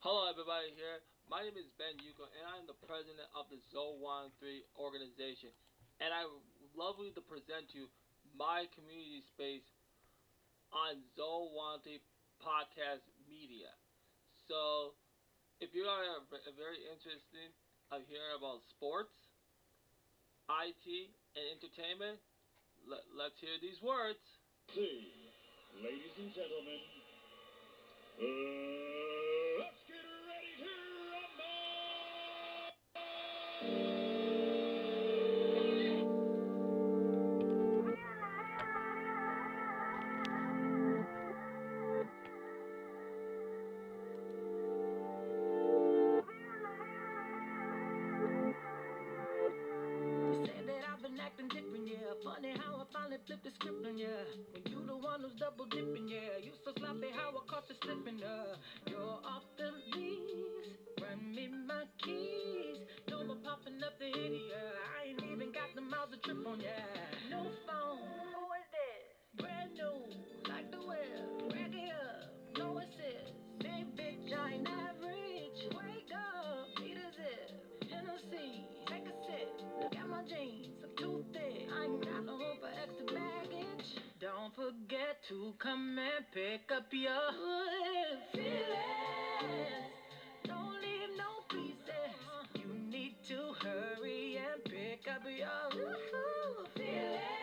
Hello, everybody here. My name is Ben Yuko, and I'm the president of the Zo13 organization. And I would love to present you my community space on Zo13 podcast media. So, if you are very interested of hearing about sports, IT, and entertainment, let, let's hear these words. See, ladies and gentlemen, uh, who's double dipping, yeah. You so sloppy how I caught you slipping, uh. You're off the leash. Run me my keys. No more popping up the hit, yeah. I ain't even got the miles to trip on, yeah. No phone. Who is this? Brand new. Like the web. Rack it up. No assist. Big bitch, I ain't average. Wake up. Need a zip. Hennessy. Take a sip. Look at my jeans. I'm too thick. I ain't got no room for extra baggage. Don't forget to come and pick up your hood feelings. Don't leave no pieces. You need to hurry and pick up your feelings.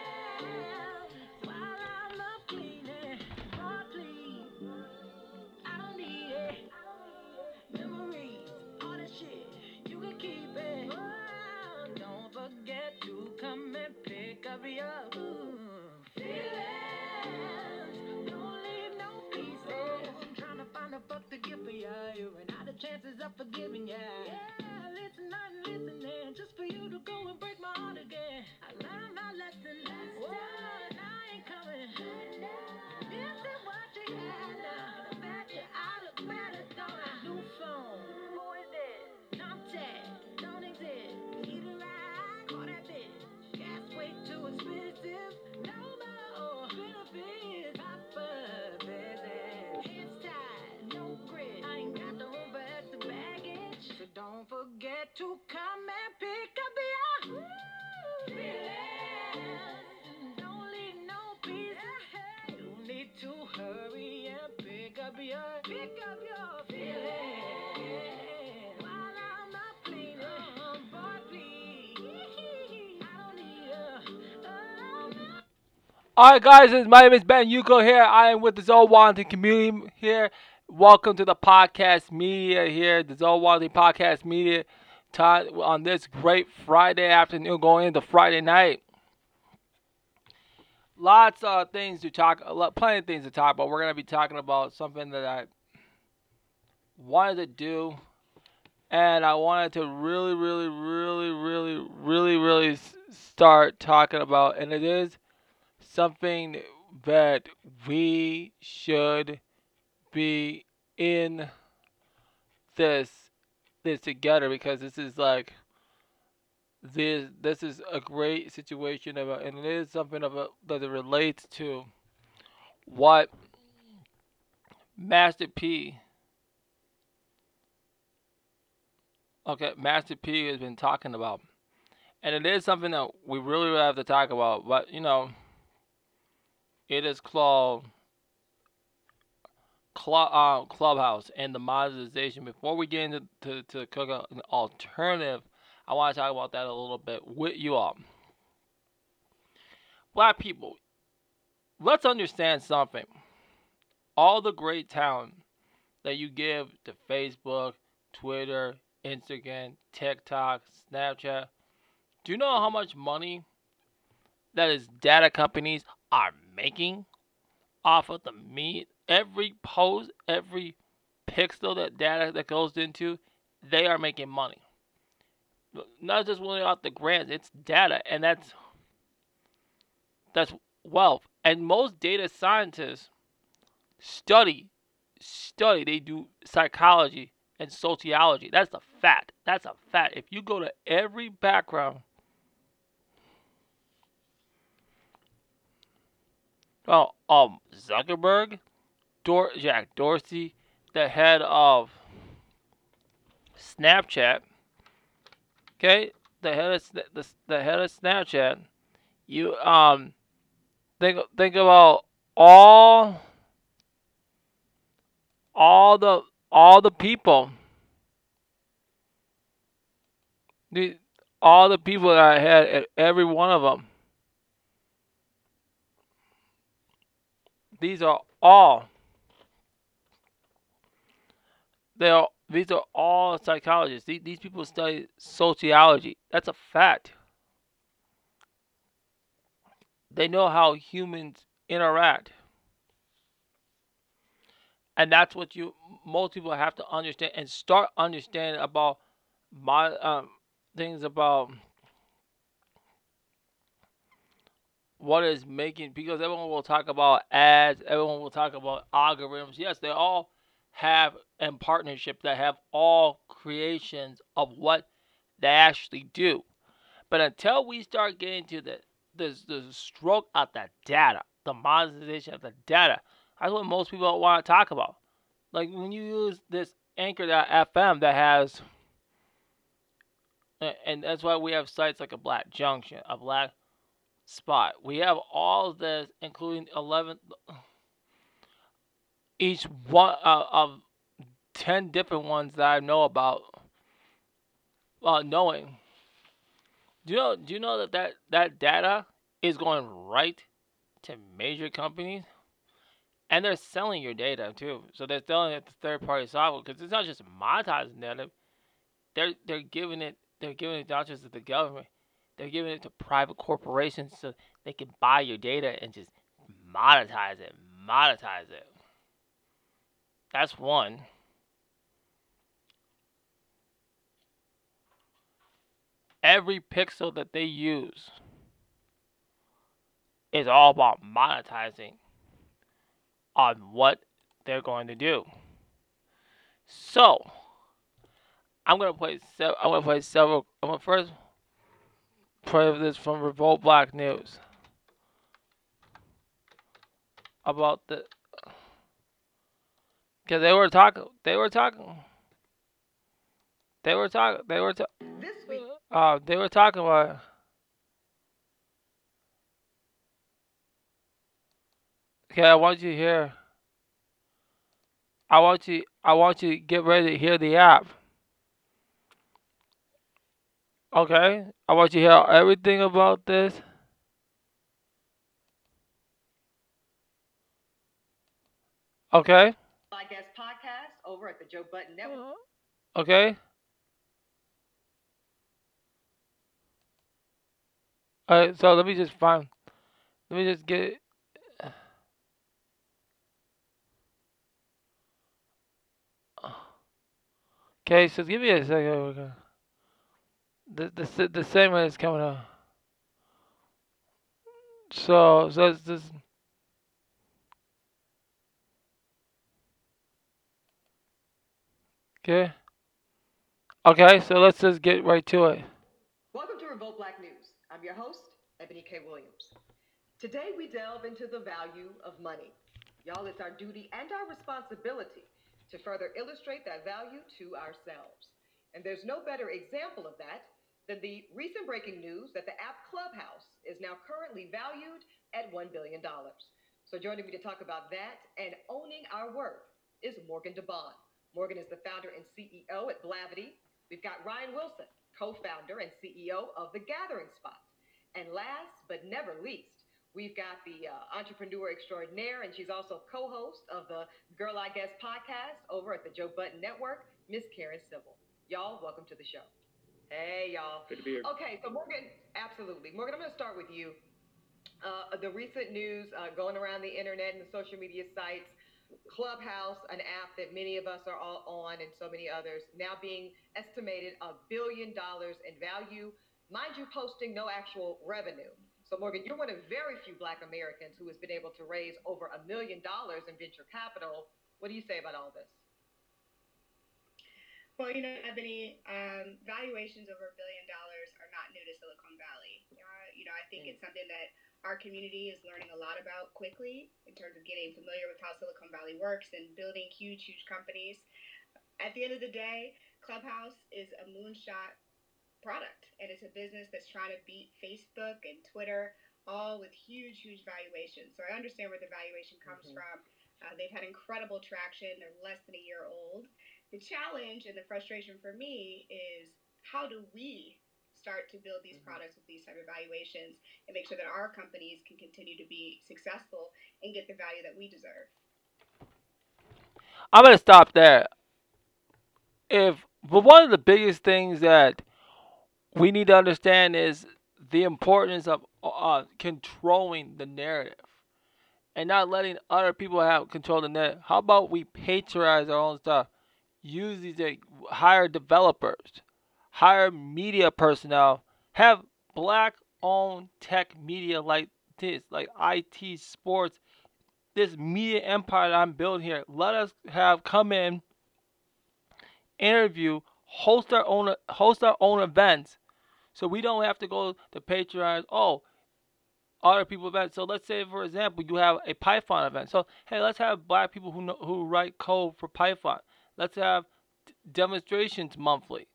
Forget to come and pick up your feelings. Don't leave no pieces. I'm trying to find a fuck to give for ya. You ran out of chances of forgiving ya. Alright, guys, my name is Ben Yuko here. I am with the Zo13 community here. Welcome to the podcast media here, the Zo13 podcast media time on this great Friday afternoon going into Friday night. Lots of things to talk, plenty of things to talk about. We're going to be talking about something that I wanted to do and I wanted to really, really, really, really, really, really start talking about, and it is something that we should be in this this together because this is like this this is a great situation of and it is something of a that it relates to what Master P okay Master P has been talking about. And it is something that we really have to talk about but you know it is called Club, uh, Clubhouse and the monetization. Before we get into to, to cook an alternative, I want to talk about that a little bit with you all. Black people, let's understand something. All the great talent that you give to Facebook, Twitter, Instagram, TikTok, Snapchat, do you know how much money that is data companies are making off of the meat? Every post, every pixel that data that goes into, they are making money. Not just really off the grants, it's data, and that's that's wealth. And most data scientists study study. They do psychology and sociology. That's a fact. That's a fact. If you go to every background Oh, um, Zuckerberg, Dor- Jack Dorsey, the head of Snapchat. Okay, the head of the, the head of Snapchat. You um think think about all all the all the people the all the people that I had every one of them these are all they are these are all psychologists. These, these people study sociology. That's a fact. They know how humans interact. And that's what you most people have to understand and start understanding about my um, things about what is making because everyone will talk about ads everyone will talk about algorithms yes they all have in partnership that have all creations of what they actually do but until we start getting to the the, the stroke of the data the monetization of the data that's what most people want to talk about. Like when you use this Anchor.fm that has, and that's why we have sites like a Black Junction, a Black Spot. We have all this, including 11, each one uh, of 10 different ones that I know about. Uh, knowing. Do you know? Do you know that, that that data is going right to major companies? and they're selling your data too. So they're selling it to third party software because it's not just monetizing data. They're they're giving it they're giving it not just to the government. They're giving it to private corporations so they can buy your data and just monetize it, monetize it. That's one. Every pixel that they use is all about monetizing on what they're going to do. So, I'm gonna play. Se- I'm gonna play several. I'm gonna first this from Revolt Black News about the because they were talking. They were talking. They were talking. They were talking. This week. Uh, they were talking about. Okay, I want you to hear. I want you. I want you to get ready to hear the app. Okay, I want you to hear everything about this. Okay. Guess podcast over at the Joe Budden Network. Uh, okay. All right, so let me just find. Let me just get. Okay, so give me a second. The the the same one is coming up. So so it's. Okay. Okay, so let's just get right to it. Welcome to Revolt Black News. I'm your host, Ebony K. Williams. Today we delve into the value of money. Y'all, it's our duty and our responsibility to further illustrate that value to ourselves. And there's no better example of that than the recent breaking news that the app Clubhouse is now currently valued at $1 billion. So joining me to talk about that and owning our worth is Morgan DeBaun. Morgan is the founder and CEO at Blavity. We've got Ryan Wilson, co-founder and CEO of The Gathering Spot. And last but never least, We've got the uh, entrepreneur extraordinaire, and she's also co-host of the Girl I Guess podcast over at the Joe Budden Network, Miss Karen Civil. Y'all, welcome to the show. Hey, y'all. Good to be here. Okay, so Morgan, absolutely. Morgan, I'm going to start with you. Uh, the recent news uh, going around the internet and the social media sites, Clubhouse, an app that many of us are all on, and so many others, now being estimated a billion dollars in value. Mind you, posting no actual revenue. So, Morgan, you're one of very few Black Americans who has been able to raise over a million dollars in venture capital. What do you say about all this? Well, you know, Ebony, um, valuations over a billion dollars are not new to Silicon Valley. Uh, you know, I think mm. it's something that our community is learning a lot about quickly in terms of getting familiar with how Silicon Valley works and building huge, huge companies. At the end of the day, Clubhouse is a moonshot product, and it's a business that's trying to beat Facebook and Twitter, all with huge, huge valuations. So I understand where the valuation comes Mhm. from. Uh, they've had incredible traction. They're less than a year old. The challenge and the frustration for me is how do we start to build these Mhm. products with these type of valuations and make sure that our companies can continue to be successful and get the value that we deserve. I'm gonna stop there. If but one of the biggest things that we need to understand is the importance of uh, controlling the narrative and not letting other people have control of the net. How about we patronize our own stuff? Use these uh, hire developers, hire media personnel, have black owned tech media like this, like IT sports, this media empire that I'm building here. Let us have come in, interview, host our own host our own events, so we don't have to go to patronize. Oh, other people events. So let's say, for example, you have a Python event. So hey, let's have black people who know, who write code for Python. Let's have demonstrations monthly.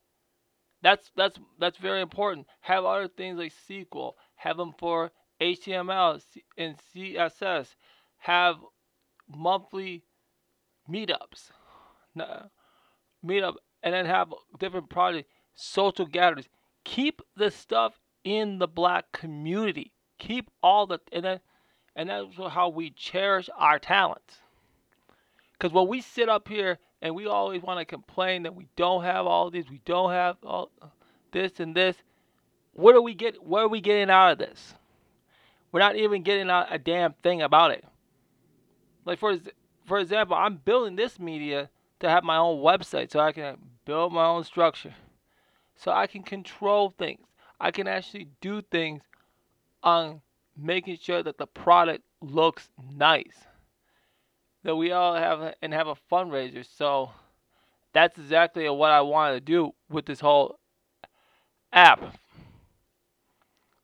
That's that's that's very important. Have other things like SQL. Have them for HTML and CSS. Have monthly meetups. Meetup and then have different projects, social gatherings. Keep the stuff in the black community. Keep all the and then and that's how we cherish our talents. Because when we sit up here and we always want to complain that we don't have all this, we don't have all this and this, what are we get? What are we getting out of this? We're not even getting out a damn thing about it. Like for for example, I'm building this media to have my own website so I can build my own structure, so I can control things. I can actually do things on making sure that the product looks nice. That we all have and have a fundraiser. So that's exactly what I wanted to do with this whole app.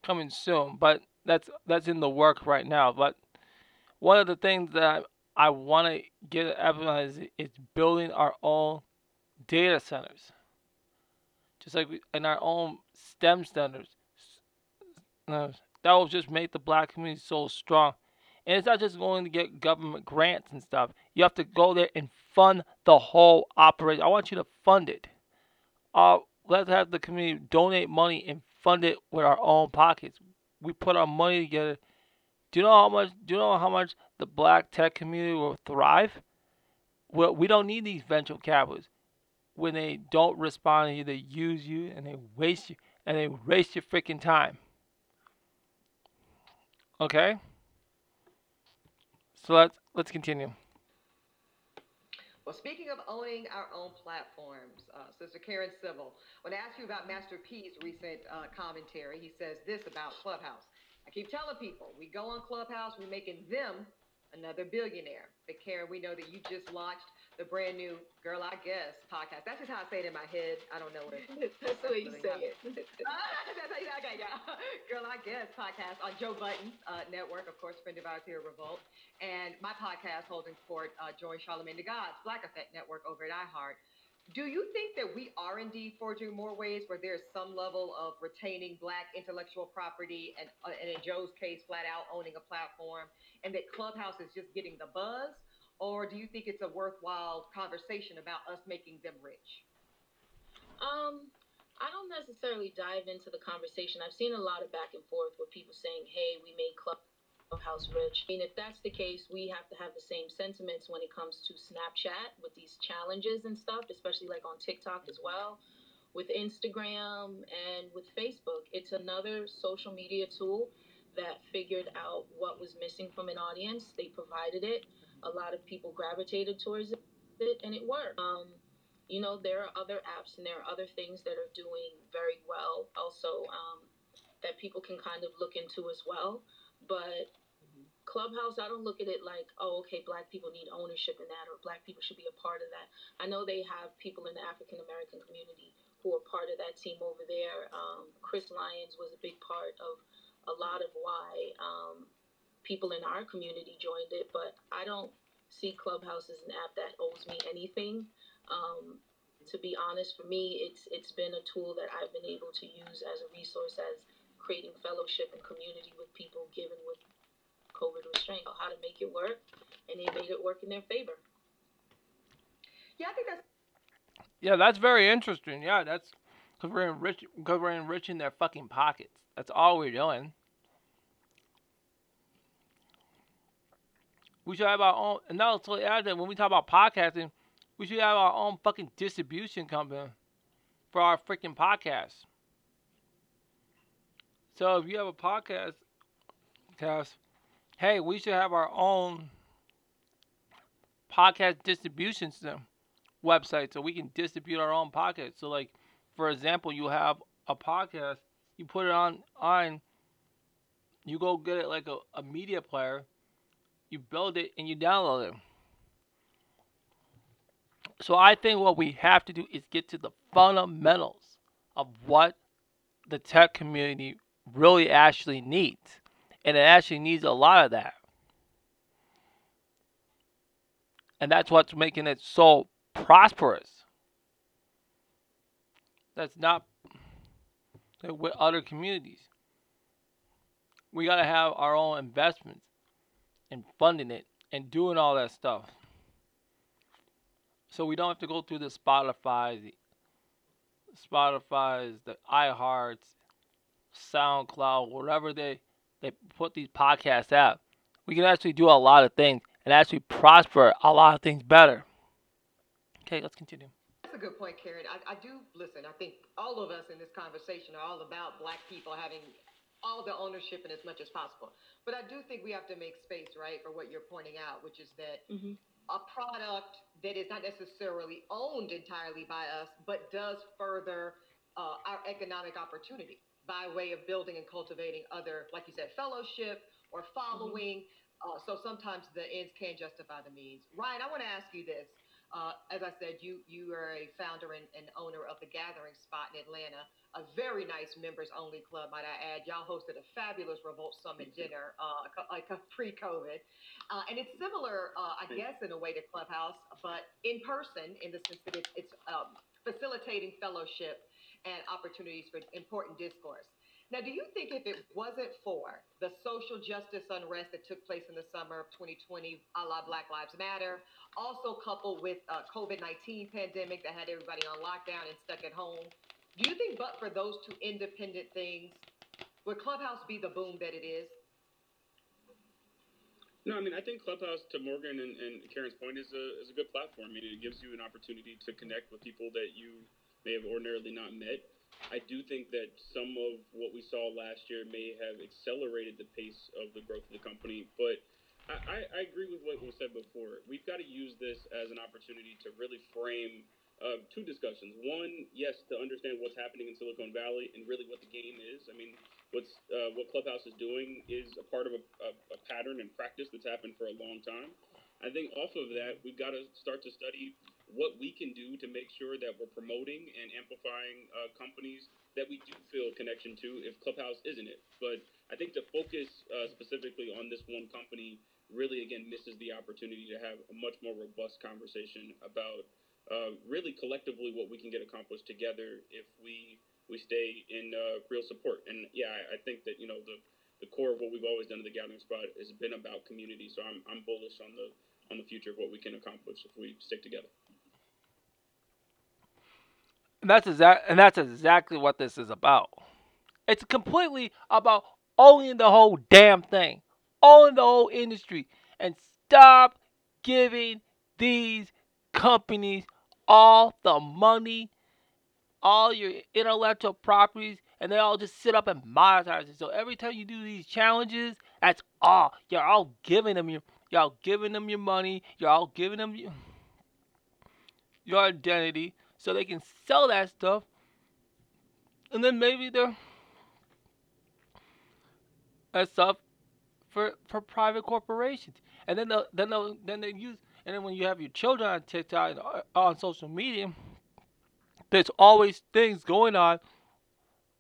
Coming soon, but that's that's in the work right now. But one of the things that I, I want to get everyone is, building our own data centers, just like we, in our own STEM centers. That will just make the black community so strong. And it's not just going to get government grants and stuff. You have to go there and fund the whole operation. I want you to fund it. Uh, let's have the community donate money and fund it with our own pockets. We put our money together. Do you know how much? Do you know how much the black tech community will thrive? Well, we don't need these venture capitalists when they don't respond to you. They use you and they waste you and they waste your freaking time. Okay. So let's let's continue. Well, speaking of owning our own platforms, uh, Sister Karen Civil, when I asked you about Master P's recent uh, commentary, he says this about Clubhouse. I keep telling people, we go on Clubhouse, we're making them another billionaire. But Karen, we know that you just launched the brand new Girl I Guess podcast. That's just how I say it in my head. I don't know what it That's the way you say it. That's how you- okay, yeah. Girl, I guess podcast on Joe Budden's uh, network, of course, friend of ours here, Revolt, and my podcast, Holding Court, uh, join Charlemagne the God's Black Effect Network over at iHeart. Do you think that we are indeed forging more ways where there's some level of retaining Black intellectual property and, uh, and in Joe's case, flat out owning a platform, and that Clubhouse is just getting the buzz? Or do you think it's a worthwhile conversation about us making them rich? Um, I don't necessarily dive into the conversation. I've seen a lot of back and forth with people saying, "Hey, we made Clubhouse rich." I mean, if that's the case, we have to have the same sentiments when it comes to Snapchat with these challenges and stuff, especially like on TikTok as well, with Instagram and with Facebook. It's another social media tool that figured out what was missing from an audience. They provided it. A lot of people gravitated towards it, and it worked. Um, you know there are other apps and there are other things that are doing very well also um, that people can kind of look into as well. But clubhouse i don't look at it like oh okay black people need ownership in that or black people should be a part of that. I know they have people in the african american community who are part of that team over there. Um, chris lyons was a big part of a lot of why um, people in our community joined it but i don't see clubhouse as an app that owes me anything um, to be honest, for me, it's it's been a tool that I've been able to use as a resource as creating fellowship and community with people given with COVID restraint, or how to make it work, and they made it work in their favor. Yeah, I think that's Yeah, that's very interesting. Yeah, that's because we're enrich because we're enriching their fucking pockets. That's all we're doing. We should have our own. And so add that when we talk about podcasting, we should have our own fucking distribution company for our freaking podcasts. So if you have a podcast, cast, hey, we should have our own podcast distribution system website so we can distribute our own podcast. So like for example, you have a podcast, you put it on on you go get it like a, a media player, you build it and you download it. So I think what we have to do is get to the fundamentals of what the tech community really actually needs. And it actually needs a lot of that. And that's what's making it so prosperous. That's not with other communities. We got to have our own investments in funding it and doing all that stuff. So we don't have to go through the Spotify's, the Spotify's, the iHearts, SoundCloud, wherever they they put these podcasts out. We can actually do a lot of things and actually prosper a lot of things better. Okay, let's continue. That's a good point, Karen. I, I do listen. I think all of us in this conversation are all about black people having all the ownership and as much as possible. But I do think we have to make space, right, for what you're pointing out, which is that Mm-hmm. a product that is not necessarily owned entirely by us, but does further uh, our economic opportunity by way of building and cultivating other, like you said, fellowship or following. Uh, so sometimes the ends can justify the means. Ryan, I want to ask you this. Uh, as I said, you you are a founder and, and owner of the Gathering Spot in Atlanta, a very nice members only club, might I add. Y'all hosted a fabulous Revolt Summit dinner, uh, like uh, pre-COVID, uh, and it's similar, uh, I guess, in a way to Clubhouse, but in person, in the sense that it's, it's um, facilitating fellowship and opportunities for important discourse. Now, do you think if it wasn't for the social justice unrest that took place in the summer of 2020, a la Black Lives Matter, also coupled with uh, COVID-19 pandemic that had everybody on lockdown and stuck at home, do you think but for those two independent things, would Clubhouse be the boom that it is? No, I mean I think Clubhouse to Morgan and, and Karen's point is a is a good platform. I mean it gives you an opportunity to connect with people that you may have ordinarily not met. I do think that some of what we saw last year may have accelerated the pace of the growth of the company, but I, I, I agree with what was said before. We've got to use this as an opportunity to really frame uh, two discussions. One, yes, to understand what's happening in Silicon Valley and really what the game is. I mean, what's uh, what Clubhouse is doing is a part of a, a, a pattern and practice that's happened for a long time. I think off of that, we've got to start to study what we can do to make sure that we're promoting and amplifying uh, companies that we do feel connection to if Clubhouse isn't it. But I think to focus uh, specifically on this one company really, again, misses the opportunity to have a much more robust conversation about uh, really collectively what we can get accomplished together if we we stay in uh, real support. And yeah, I, I think that you know the the core of what we've always done at the Gathering Spot has been about community. So I'm I'm bullish on the on the future of what we can accomplish if we stick together. And that's exact and that's exactly what this is about. It's completely about owning the whole damn thing. Owning the whole industry. And stop giving these companies all the money, all your intellectual properties, and they all just sit up and monetize it. So every time you do these challenges, that's all. You're all giving them your y'all giving them your money, you're all giving them your, your identity so they can sell that stuff. And then maybe they're that stuff for for private corporations. And then they'll, then they'll, then they use and then when you have your children on TikTok and uh, on social media, there's always things going on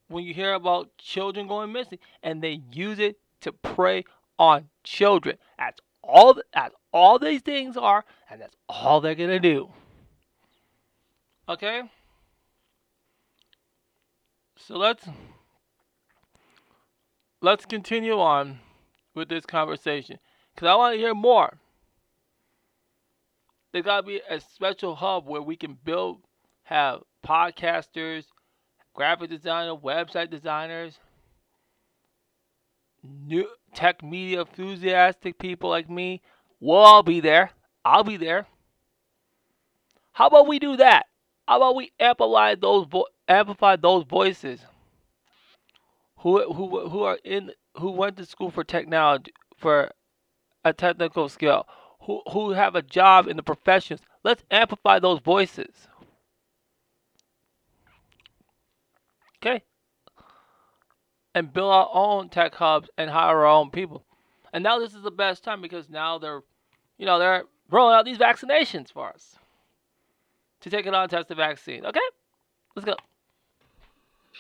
when you hear about children going missing, and they use it to prey on children. That's all. That's all these things are, and that's all they're gonna do. Okay? So let's let's continue on with this conversation cuz I want to hear more. There got to be a special hub where we can build have podcasters, graphic designer, website designers, new tech media enthusiastic people like me. We'll all be there. I'll be there. How about we do that? How about we amplify those vo- amplify those voices who who who are in who went to school for technology for a technical skill, who who have a job in the professions. Let's amplify those voices. Okay? And build our own tech hubs and hire our own people. And now this is the best time because now they're you know, they're rolling out these vaccinations for us to take it on test the vaccine. Okay? Let's go.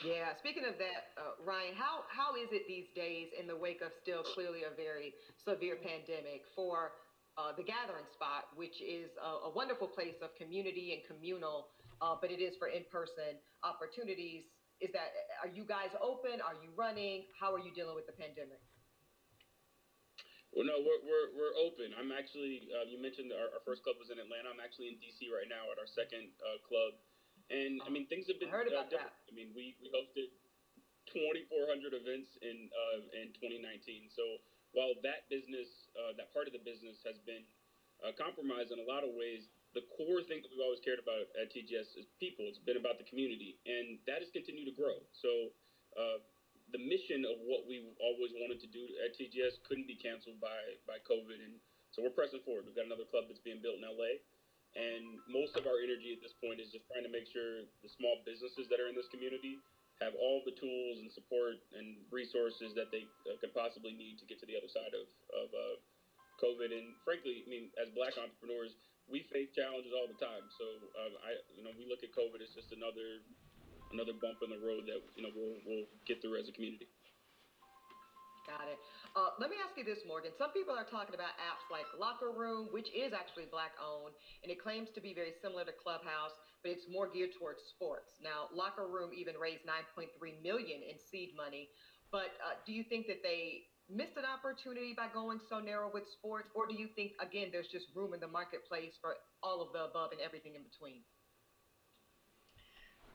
Yeah. Speaking of that, uh, Ryan, how how is it these days in the wake of still clearly a very severe pandemic for uh, the Gathering Spot, which is a, a wonderful place of community and communal, uh, but it is for in-person opportunities. Is that are you guys open? Are you running? How are you dealing with the pandemic? Well, no, we're, we're, we're open. I'm actually, uh, you mentioned our, our first club was in Atlanta. I'm actually in DC right now at our second uh, club. And I mean, things have been I heard uh, about different. that. I mean, we, we hosted 2,400 events in uh, in 2019. So while that business, uh, that part of the business has been uh, compromised in a lot of ways, the core thing that we've always cared about at TGS is people. It's been about the community, and that has continued to grow. So uh, the mission of what we always wanted to do at TGS couldn't be canceled by by COVID, and so we're pressing forward. We've got another club that's being built in LA, and most of our energy at this point is just trying to make sure the small businesses that are in this community have all the tools and support and resources that they uh, could possibly need to get to the other side of of uh, COVID. And frankly, I mean, as Black entrepreneurs, we face challenges all the time. So um, I, you know, we look at COVID as just another another bump in the road that you know we'll we'll get through as a community. Got it. Uh, let me ask you this, Morgan. Some people are talking about apps like Locker Room, which is actually black owned, and it claims to be very similar to Clubhouse, but it's more geared towards sports. Now, Locker Room even raised 9.3 million in seed money, but uh, do you think that they missed an opportunity by going so narrow with sports, or do you think again there's just room in the marketplace for all of the above and everything in between?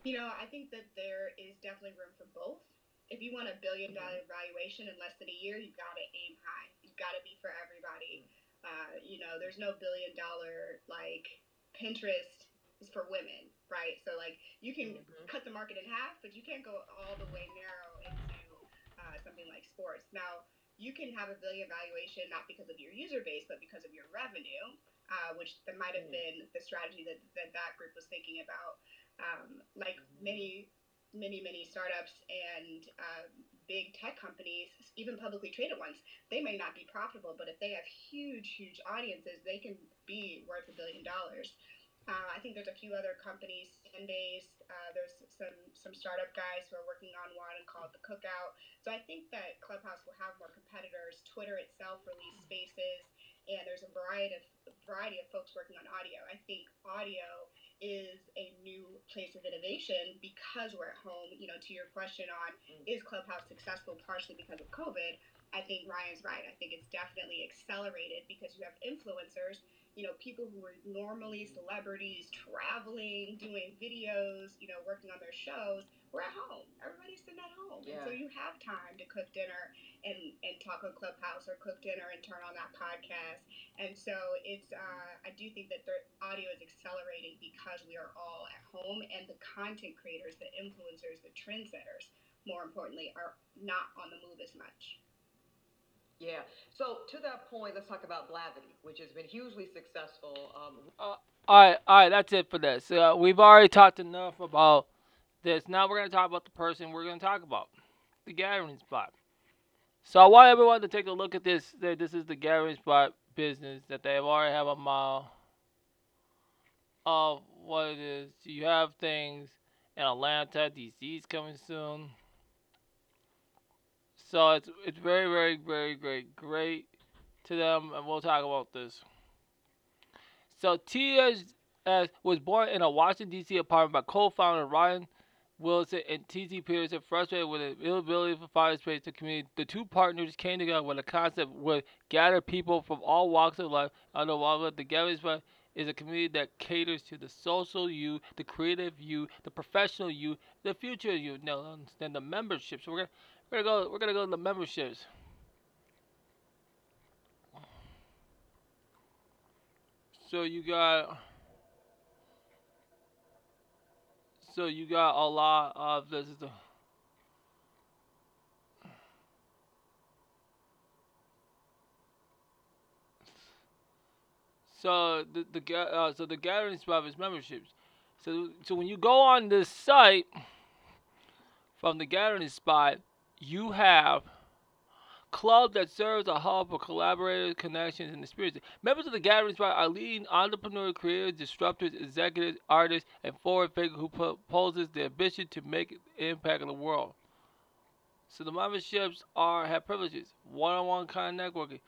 You know, I think that there is definitely room for both. If you want a billion dollar valuation in less than a year, you've got to aim high. You've got to be for everybody. Uh, you know, there's no billion dollar like Pinterest is for women, right? So like you can Mhm. cut the market in half, but you can't go all the way narrow into uh, something like sports. Now you can have a billion valuation not because of your user base, but because of your revenue, uh, which that might have Mm. been the strategy that, that that group was thinking about. Um, like many many many startups and uh, big tech companies even publicly traded ones they may not be profitable but if they have huge huge audiences they can be worth a billion dollars uh, i think there's a few other companies Sandbase, uh, there's some some startup guys who are working on one called the cookout. So i think that clubhouse will have more competitors. Twitter itself released spaces and there's a variety of variety of folks working on audio. I think audio is a new place of innovation because we're at home. You know, to your question on is Clubhouse successful partially because of COVID, I think Ryan's right. I think it's definitely accelerated because you have influencers, you know, people who are normally celebrities traveling, doing videos, you know, working on their shows. We're at home. Everybody's sitting at home. And so you have time to cook dinner and, and talk on Clubhouse or cook dinner and turn on that podcast. And so it's, uh, I do think that the audio is accelerating because we are all at home and the content creators, the influencers, the trendsetters, more importantly, are not on the move as much. Yeah. So to that point, let's talk about Blavity, which has been hugely successful. Um, All right, all right, that's it for this. Uh, we've already talked enough about this. Now we're going to talk about the person we're going to talk about, the gathering spot. So I want everyone to take a look at this. This is the gathering spot business that they already have a mile of what it is. You have things in Atlanta, DC's coming soon. So it's it's very very very great great to them, and we'll talk about this. So TS as uh, was born in a Washington D.C. apartment by co-founder Ryan Wilson and T.C. Peterson, frustrated with the inability for fire space to community. The two partners came together with a concept would gather people from all walks of life under one roof. The Gathering Spot is a community that caters to the social you, the creative you, the professional you, the future you. No, understand the memberships. We're gonna, we're gonna go. We're gonna go to the memberships. So you got. So you got a lot of this. The, so the the uh, so the gathering spot is memberships. So so when you go on this site from the gathering spot, you have club that serves a hub for collaborators, connections, and experiences. Members of the gathering spot are leading entrepreneurs, creators, disruptors, executives, artists, and forward figures who proposes the ambition to make impact in the world. So the memberships are have privileges, one-on-one kind of networking,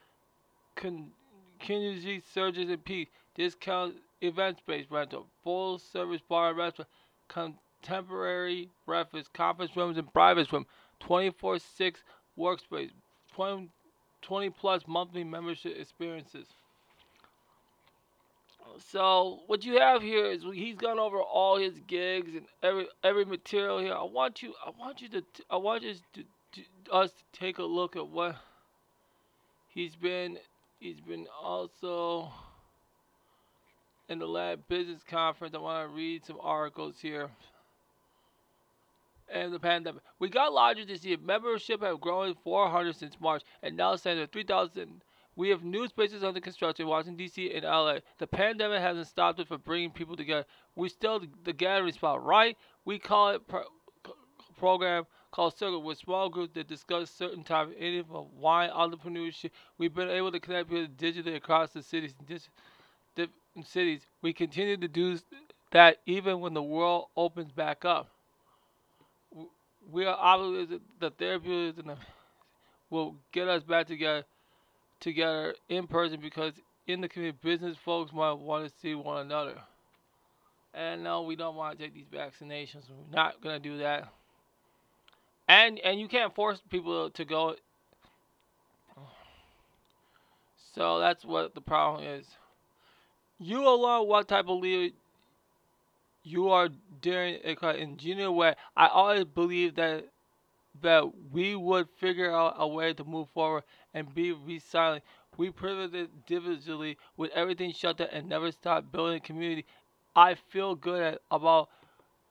con- community surges in peace, discount event space rental, full service bar and restaurant, contemporary breakfast, conference rooms and private room, 24-6 workspace, 20, 20 plus monthly membership experiences. So what you have here is he's gone over all his gigs and every every material here. I want you I want you to I want you to, to us to take a look at what he's been he's been also in the lab business conference. I want to read some articles here and the pandemic. We got larger this year. Membership have grown 400 since March and now stands at 3,000. We have new spaces under construction in Washington, D.C. and LA. The pandemic hasn't stopped us from bringing people together. We still the gathering spot, right? We call it pro- program called Circle with small groups that discuss certain topics, anything from wine, entrepreneurship. We've been able to connect people digitally across the cities different cities. We continue to do that even when the world opens back up we are obligated the therapy will get us back together together in person because in the community business folks might want to see one another. And no, we don't want to take these vaccinations. We're not gonna do that. And and you can't force people to go. So that's what the problem is. You alone, what type of leader you are doing it in genuine way. I always believe that that we would figure out a way to move forward and be resilient. We privileged individually with everything shut down and never stop building community. I feel good at, about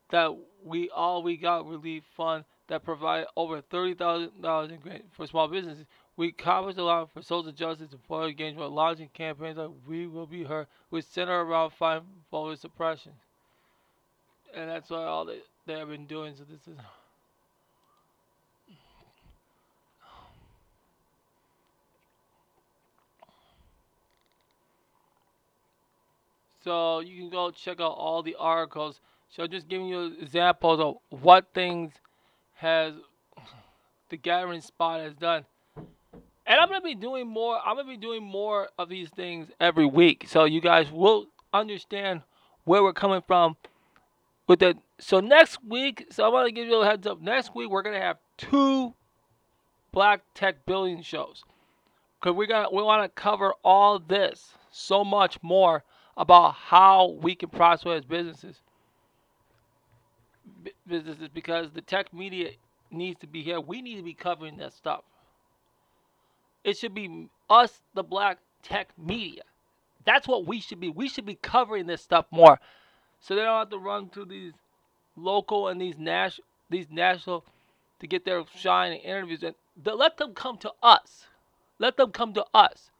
that we all we got relief fund that provide over thirty thousand dollars in grant for small businesses. We accomplished a lot for social justice and employee engagement, launching campaigns like We Will Be Heard, which center around fighting voter suppression and that's why all they, they have been doing. So this is. So you can go check out all the articles. So just giving you examples of what things has the gathering spot has done. And I'm gonna be doing more. I'm gonna be doing more of these things every week, so you guys will understand where we're coming from with the so next week, so I want to give you a heads up. Next week we're gonna have two black tech building shows. Cause we're gonna we want to cover all this so much more about how we can prosper as businesses. B- businesses because the tech media needs to be here. We need to be covering that stuff. It should be us, the black tech media. That's what we should be. We should be covering this stuff more so they don't have to run to these local and these national these national to get their shine and interviews. And let them come to us. Let them come to us.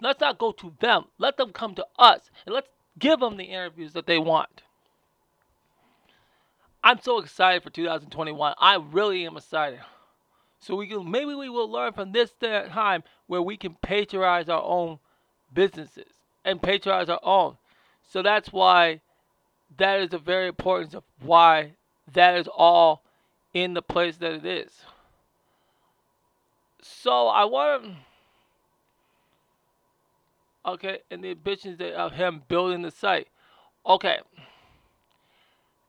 Let's not go to them. Let them come to us and let's give them the interviews that they want. I'm so excited for 2021 i really am excited. So we can maybe we will learn from this time where we can patronize our own businesses and patronize our own. So that's why that is the very importance of why that is all in the place that it is. So I want to. Okay, and the ambitions of him building the site. Okay.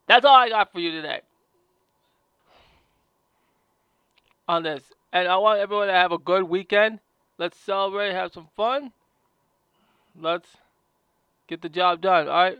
That's all I got for you today. On this. And I want everyone to have a good weekend. Let's celebrate, have some fun. Let's get the job done, alright?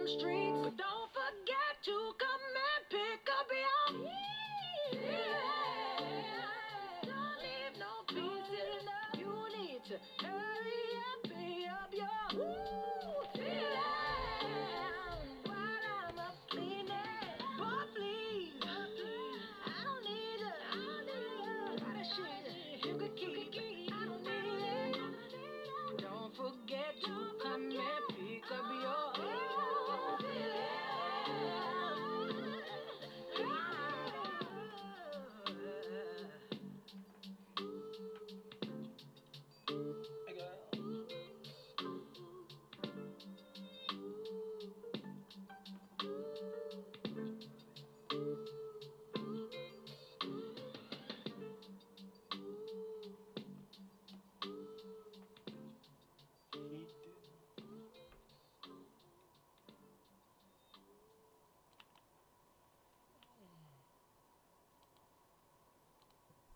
them streets. But don't forget to come and pick up your yeah. yeah. Don't leave no pieces. You need to hurry and pick up your. Ooh.